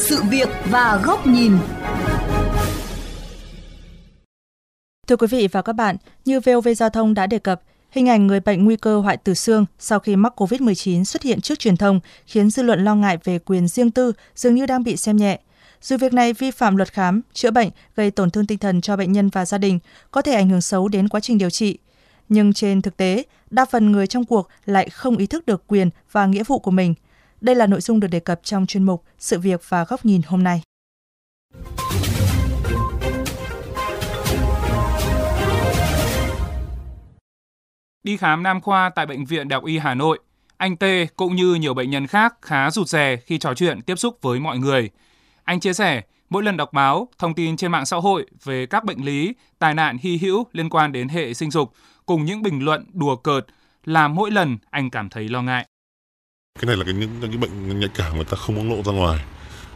sự việc và góc nhìn. Thưa quý vị và các bạn, như VOV Giao thông đã đề cập, hình ảnh người bệnh nguy cơ hoại tử xương sau khi mắc COVID-19 xuất hiện trước truyền thông khiến dư luận lo ngại về quyền riêng tư dường như đang bị xem nhẹ. Dù việc này vi phạm luật khám, chữa bệnh, gây tổn thương tinh thần cho bệnh nhân và gia đình, có thể ảnh hưởng xấu đến quá trình điều trị. Nhưng trên thực tế, đa phần người trong cuộc lại không ý thức được quyền và nghĩa vụ của mình. Đây là nội dung được đề cập trong chuyên mục Sự việc và góc nhìn hôm nay. Đi khám nam khoa tại Bệnh viện Đại học Y Hà Nội, anh T cũng như nhiều bệnh nhân khác khá rụt rè khi trò chuyện tiếp xúc với mọi người. Anh chia sẻ, mỗi lần đọc báo, thông tin trên mạng xã hội về các bệnh lý, tai nạn hy hữu liên quan đến hệ sinh dục cùng những bình luận đùa cợt làm mỗi lần anh cảm thấy lo ngại. Cái này là cái những cái bệnh nhạy cảm người ta không muốn lộ ra ngoài.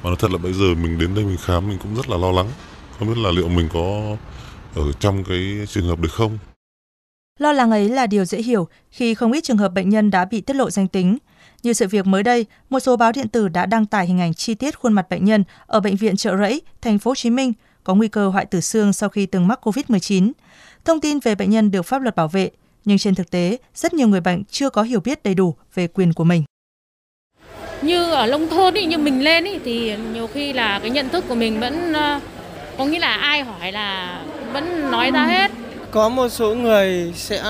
Mà nó thật là bây giờ mình đến đây mình khám mình cũng rất là lo lắng. Không biết là liệu mình có ở trong cái trường hợp được không? Lo lắng ấy là điều dễ hiểu khi không ít trường hợp bệnh nhân đã bị tiết lộ danh tính. Như sự việc mới đây, một số báo điện tử đã đăng tải hình ảnh chi tiết khuôn mặt bệnh nhân ở bệnh viện Trợ Rẫy, thành phố Hồ Chí Minh có nguy cơ hoại tử xương sau khi từng mắc COVID-19. Thông tin về bệnh nhân được pháp luật bảo vệ, nhưng trên thực tế, rất nhiều người bệnh chưa có hiểu biết đầy đủ về quyền của mình. Như ở nông thôn ý, như mình lên ý, thì nhiều khi là cái nhận thức của mình vẫn ờ, có nghĩa là ai hỏi là vẫn nói ra hết. Có một số người sẽ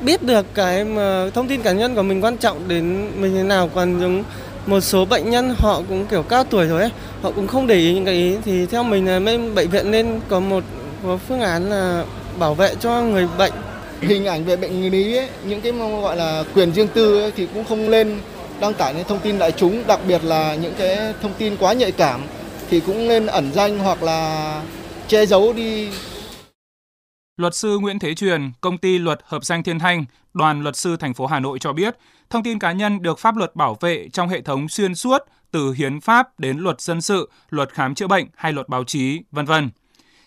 biết được cái mà thông tin cá nhân của mình quan trọng đến mình thế nào còn giống một số bệnh nhân họ cũng kiểu cao tuổi rồi ấy, họ cũng không để ý những cái ý. Thì theo mình là bên bệnh viện nên có một có phương án là bảo vệ cho người bệnh. Hình ảnh về bệnh lý ấy, những cái gọi là quyền riêng tư ấy, thì cũng không lên đăng tải những thông tin đại chúng đặc biệt là những cái thông tin quá nhạy cảm thì cũng nên ẩn danh hoặc là che giấu đi Luật sư Nguyễn Thế Truyền, công ty luật hợp danh Thiên Thanh, đoàn luật sư thành phố Hà Nội cho biết, thông tin cá nhân được pháp luật bảo vệ trong hệ thống xuyên suốt từ hiến pháp đến luật dân sự, luật khám chữa bệnh hay luật báo chí, vân vân.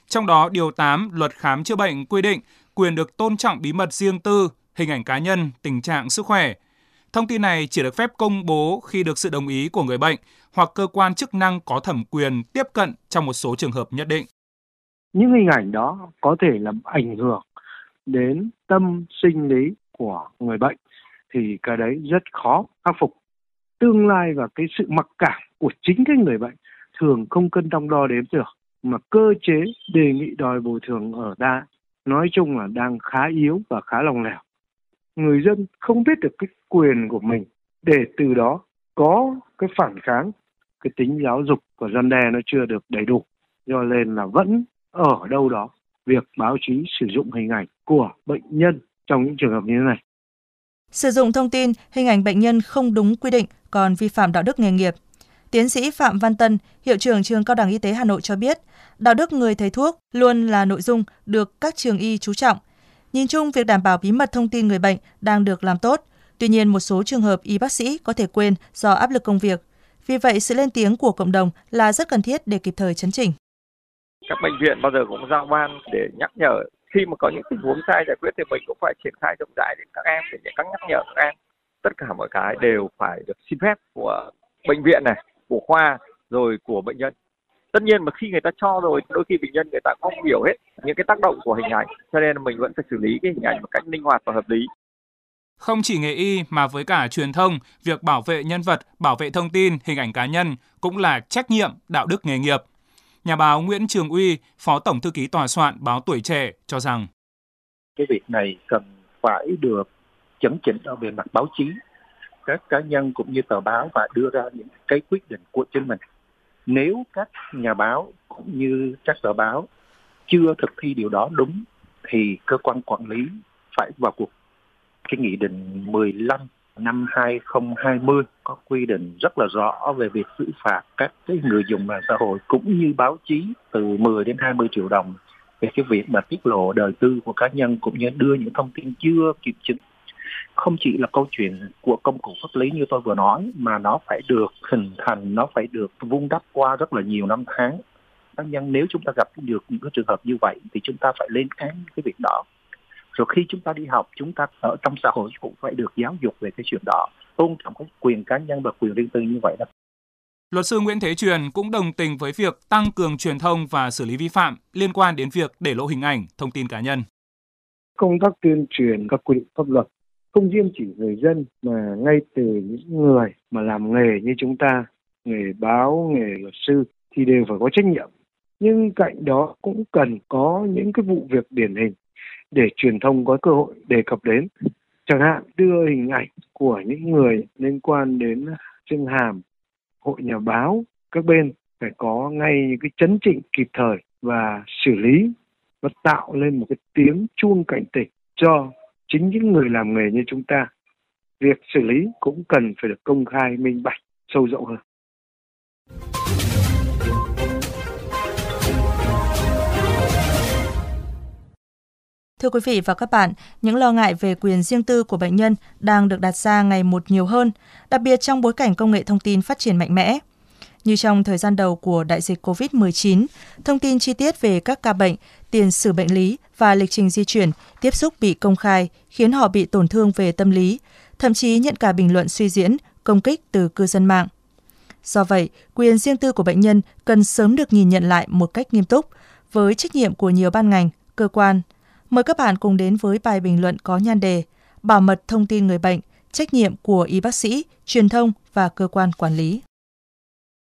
Trong đó, điều 8 luật khám chữa bệnh quy định quyền được tôn trọng bí mật riêng tư, hình ảnh cá nhân, tình trạng sức khỏe. Thông tin này chỉ được phép công bố khi được sự đồng ý của người bệnh hoặc cơ quan chức năng có thẩm quyền tiếp cận trong một số trường hợp nhất định. Những hình ảnh đó có thể làm ảnh hưởng đến tâm sinh lý của người bệnh thì cái đấy rất khó khắc phục. Tương lai và cái sự mặc cảm của chính cái người bệnh thường không cân đong đo đếm được, mà cơ chế đề nghị đòi bồi thường ở ta nói chung là đang khá yếu và khá lòng lẻo người dân không biết được cái quyền của mình để từ đó có cái phản kháng cái tính giáo dục và dân đe nó chưa được đầy đủ do nên là vẫn ở đâu đó việc báo chí sử dụng hình ảnh của bệnh nhân trong những trường hợp như thế này. Sử dụng thông tin, hình ảnh bệnh nhân không đúng quy định còn vi phạm đạo đức nghề nghiệp. Tiến sĩ Phạm Văn Tân, hiệu trưởng trường Cao đẳng Y tế Hà Nội cho biết, đạo đức người thầy thuốc luôn là nội dung được các trường y chú trọng. Nhìn chung, việc đảm bảo bí mật thông tin người bệnh đang được làm tốt. Tuy nhiên, một số trường hợp y bác sĩ có thể quên do áp lực công việc. Vì vậy, sự lên tiếng của cộng đồng là rất cần thiết để kịp thời chấn chỉnh các bệnh viện bao giờ cũng giao ban để nhắc nhở khi mà có những tình huống sai giải quyết thì mình cũng phải triển khai rộng rãi đến các em để các nhắc nhở các em tất cả mọi cái đều phải được xin phép của bệnh viện này của khoa rồi của bệnh nhân tất nhiên mà khi người ta cho rồi đôi khi bệnh nhân người ta không hiểu hết những cái tác động của hình ảnh cho nên mình vẫn phải xử lý cái hình ảnh một cách linh hoạt và hợp lý không chỉ nghề y mà với cả truyền thông, việc bảo vệ nhân vật, bảo vệ thông tin, hình ảnh cá nhân cũng là trách nhiệm đạo đức nghề nghiệp Nhà báo Nguyễn Trường Uy, Phó Tổng Thư ký Tòa soạn báo Tuổi Trẻ cho rằng Cái việc này cần phải được chấn chỉnh ở về mặt báo chí. Các cá nhân cũng như tờ báo phải đưa ra những cái quyết định của chính mình. Nếu các nhà báo cũng như các tờ báo chưa thực thi điều đó đúng, thì cơ quan quản lý phải vào cuộc. Cái nghị định 15 năm 2020 có quy định rất là rõ về việc xử phạt các cái người dùng mạng xã hội cũng như báo chí từ 10 đến 20 triệu đồng về cái việc mà tiết lộ đời tư của cá nhân cũng như đưa những thông tin chưa kịp chứng không chỉ là câu chuyện của công cụ pháp lý như tôi vừa nói mà nó phải được hình thành nó phải được vun đắp qua rất là nhiều năm tháng. Cá nhân nếu chúng ta gặp được những cái trường hợp như vậy thì chúng ta phải lên án cái việc đó. Rồi khi chúng ta đi học chúng ta ở trong xã hội cũng phải được giáo dục về cái chuyện đó. Tôn trọng cái quyền cá nhân và quyền riêng tư như vậy đó. Luật sư Nguyễn Thế Truyền cũng đồng tình với việc tăng cường truyền thông và xử lý vi phạm liên quan đến việc để lộ hình ảnh, thông tin cá nhân. Công tác tuyên truyền các quy định pháp luật không riêng chỉ người dân mà ngay từ những người mà làm nghề như chúng ta, nghề báo, nghề luật sư thì đều phải có trách nhiệm. Nhưng cạnh đó cũng cần có những cái vụ việc điển hình để truyền thông có cơ hội đề cập đến. Chẳng hạn đưa hình ảnh của những người liên quan đến chương Hàm, hội nhà báo, các bên phải có ngay những cái chấn chỉnh kịp thời và xử lý và tạo lên một cái tiếng chuông cảnh tỉnh cho chính những người làm nghề như chúng ta. Việc xử lý cũng cần phải được công khai minh bạch sâu rộng hơn. Thưa quý vị và các bạn, những lo ngại về quyền riêng tư của bệnh nhân đang được đặt ra ngày một nhiều hơn, đặc biệt trong bối cảnh công nghệ thông tin phát triển mạnh mẽ. Như trong thời gian đầu của đại dịch COVID-19, thông tin chi tiết về các ca bệnh, tiền sử bệnh lý và lịch trình di chuyển, tiếp xúc bị công khai, khiến họ bị tổn thương về tâm lý, thậm chí nhận cả bình luận suy diễn, công kích từ cư dân mạng. Do vậy, quyền riêng tư của bệnh nhân cần sớm được nhìn nhận lại một cách nghiêm túc, với trách nhiệm của nhiều ban ngành, cơ quan, Mời các bạn cùng đến với bài bình luận có nhan đề Bảo mật thông tin người bệnh, trách nhiệm của y bác sĩ, truyền thông và cơ quan quản lý.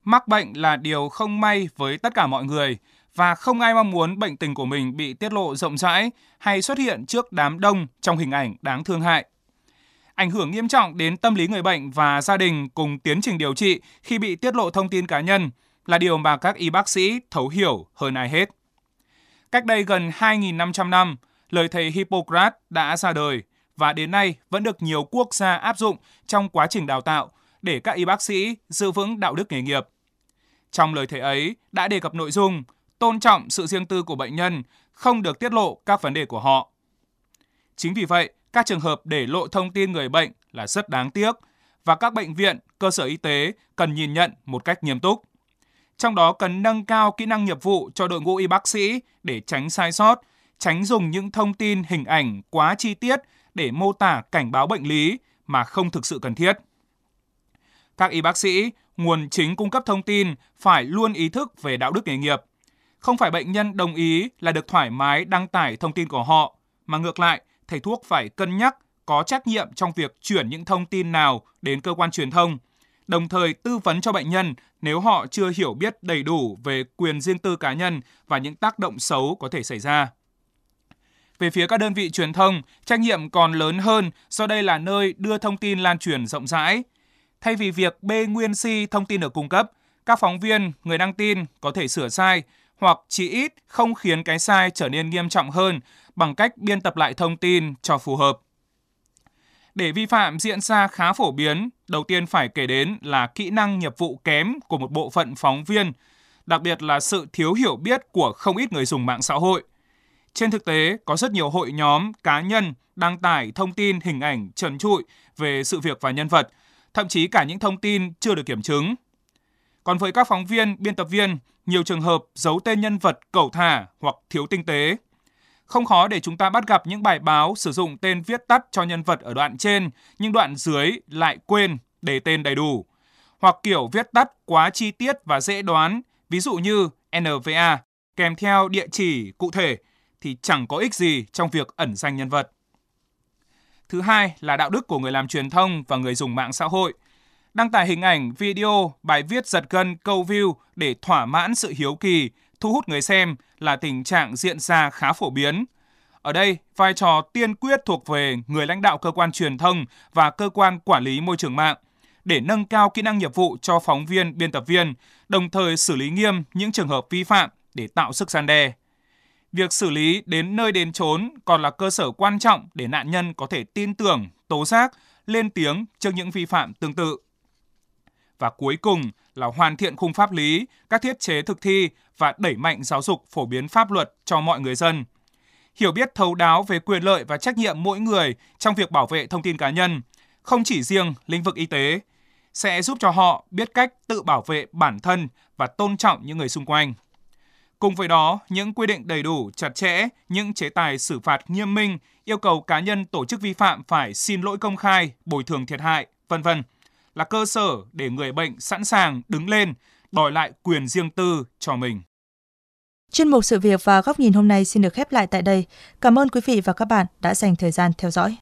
Mắc bệnh là điều không may với tất cả mọi người và không ai mong muốn bệnh tình của mình bị tiết lộ rộng rãi hay xuất hiện trước đám đông trong hình ảnh đáng thương hại. Ảnh hưởng nghiêm trọng đến tâm lý người bệnh và gia đình cùng tiến trình điều trị khi bị tiết lộ thông tin cá nhân là điều mà các y bác sĩ thấu hiểu hơn ai hết. Cách đây gần 2.500 năm, lời thầy Hippocrates đã ra đời và đến nay vẫn được nhiều quốc gia áp dụng trong quá trình đào tạo để các y bác sĩ giữ vững đạo đức nghề nghiệp. Trong lời thề ấy đã đề cập nội dung tôn trọng sự riêng tư của bệnh nhân, không được tiết lộ các vấn đề của họ. Chính vì vậy, các trường hợp để lộ thông tin người bệnh là rất đáng tiếc và các bệnh viện, cơ sở y tế cần nhìn nhận một cách nghiêm túc. Trong đó cần nâng cao kỹ năng nghiệp vụ cho đội ngũ y bác sĩ để tránh sai sót, tránh dùng những thông tin hình ảnh quá chi tiết để mô tả cảnh báo bệnh lý mà không thực sự cần thiết. Các y bác sĩ, nguồn chính cung cấp thông tin phải luôn ý thức về đạo đức nghề nghiệp. Không phải bệnh nhân đồng ý là được thoải mái đăng tải thông tin của họ, mà ngược lại, thầy thuốc phải cân nhắc có trách nhiệm trong việc chuyển những thông tin nào đến cơ quan truyền thông, đồng thời tư vấn cho bệnh nhân nếu họ chưa hiểu biết đầy đủ về quyền riêng tư cá nhân và những tác động xấu có thể xảy ra. Về phía các đơn vị truyền thông, trách nhiệm còn lớn hơn do đây là nơi đưa thông tin lan truyền rộng rãi. Thay vì việc bê nguyên si thông tin được cung cấp, các phóng viên, người đăng tin có thể sửa sai hoặc chỉ ít không khiến cái sai trở nên nghiêm trọng hơn bằng cách biên tập lại thông tin cho phù hợp. Để vi phạm diễn ra khá phổ biến, đầu tiên phải kể đến là kỹ năng nghiệp vụ kém của một bộ phận phóng viên, đặc biệt là sự thiếu hiểu biết của không ít người dùng mạng xã hội. Trên thực tế, có rất nhiều hội nhóm, cá nhân đăng tải thông tin, hình ảnh trần trụi về sự việc và nhân vật, thậm chí cả những thông tin chưa được kiểm chứng. Còn với các phóng viên, biên tập viên, nhiều trường hợp giấu tên nhân vật cẩu thả hoặc thiếu tinh tế. Không khó để chúng ta bắt gặp những bài báo sử dụng tên viết tắt cho nhân vật ở đoạn trên, nhưng đoạn dưới lại quên để tên đầy đủ. Hoặc kiểu viết tắt quá chi tiết và dễ đoán, ví dụ như NVA, kèm theo địa chỉ cụ thể, thì chẳng có ích gì trong việc ẩn danh nhân vật. Thứ hai là đạo đức của người làm truyền thông và người dùng mạng xã hội. Đăng tải hình ảnh, video, bài viết giật gân, câu view để thỏa mãn sự hiếu kỳ, thu hút người xem là tình trạng diễn ra khá phổ biến. Ở đây, vai trò tiên quyết thuộc về người lãnh đạo cơ quan truyền thông và cơ quan quản lý môi trường mạng để nâng cao kỹ năng nghiệp vụ cho phóng viên, biên tập viên, đồng thời xử lý nghiêm những trường hợp vi phạm để tạo sức gian đe. Việc xử lý đến nơi đến chốn còn là cơ sở quan trọng để nạn nhân có thể tin tưởng, tố giác, lên tiếng trước những vi phạm tương tự. Và cuối cùng là hoàn thiện khung pháp lý, các thiết chế thực thi và đẩy mạnh giáo dục phổ biến pháp luật cho mọi người dân. Hiểu biết thấu đáo về quyền lợi và trách nhiệm mỗi người trong việc bảo vệ thông tin cá nhân, không chỉ riêng lĩnh vực y tế, sẽ giúp cho họ biết cách tự bảo vệ bản thân và tôn trọng những người xung quanh. Cùng với đó, những quy định đầy đủ, chặt chẽ, những chế tài xử phạt nghiêm minh, yêu cầu cá nhân tổ chức vi phạm phải xin lỗi công khai, bồi thường thiệt hại, vân vân là cơ sở để người bệnh sẵn sàng đứng lên đòi lại quyền riêng tư cho mình. Chuyên mục sự việc và góc nhìn hôm nay xin được khép lại tại đây. Cảm ơn quý vị và các bạn đã dành thời gian theo dõi.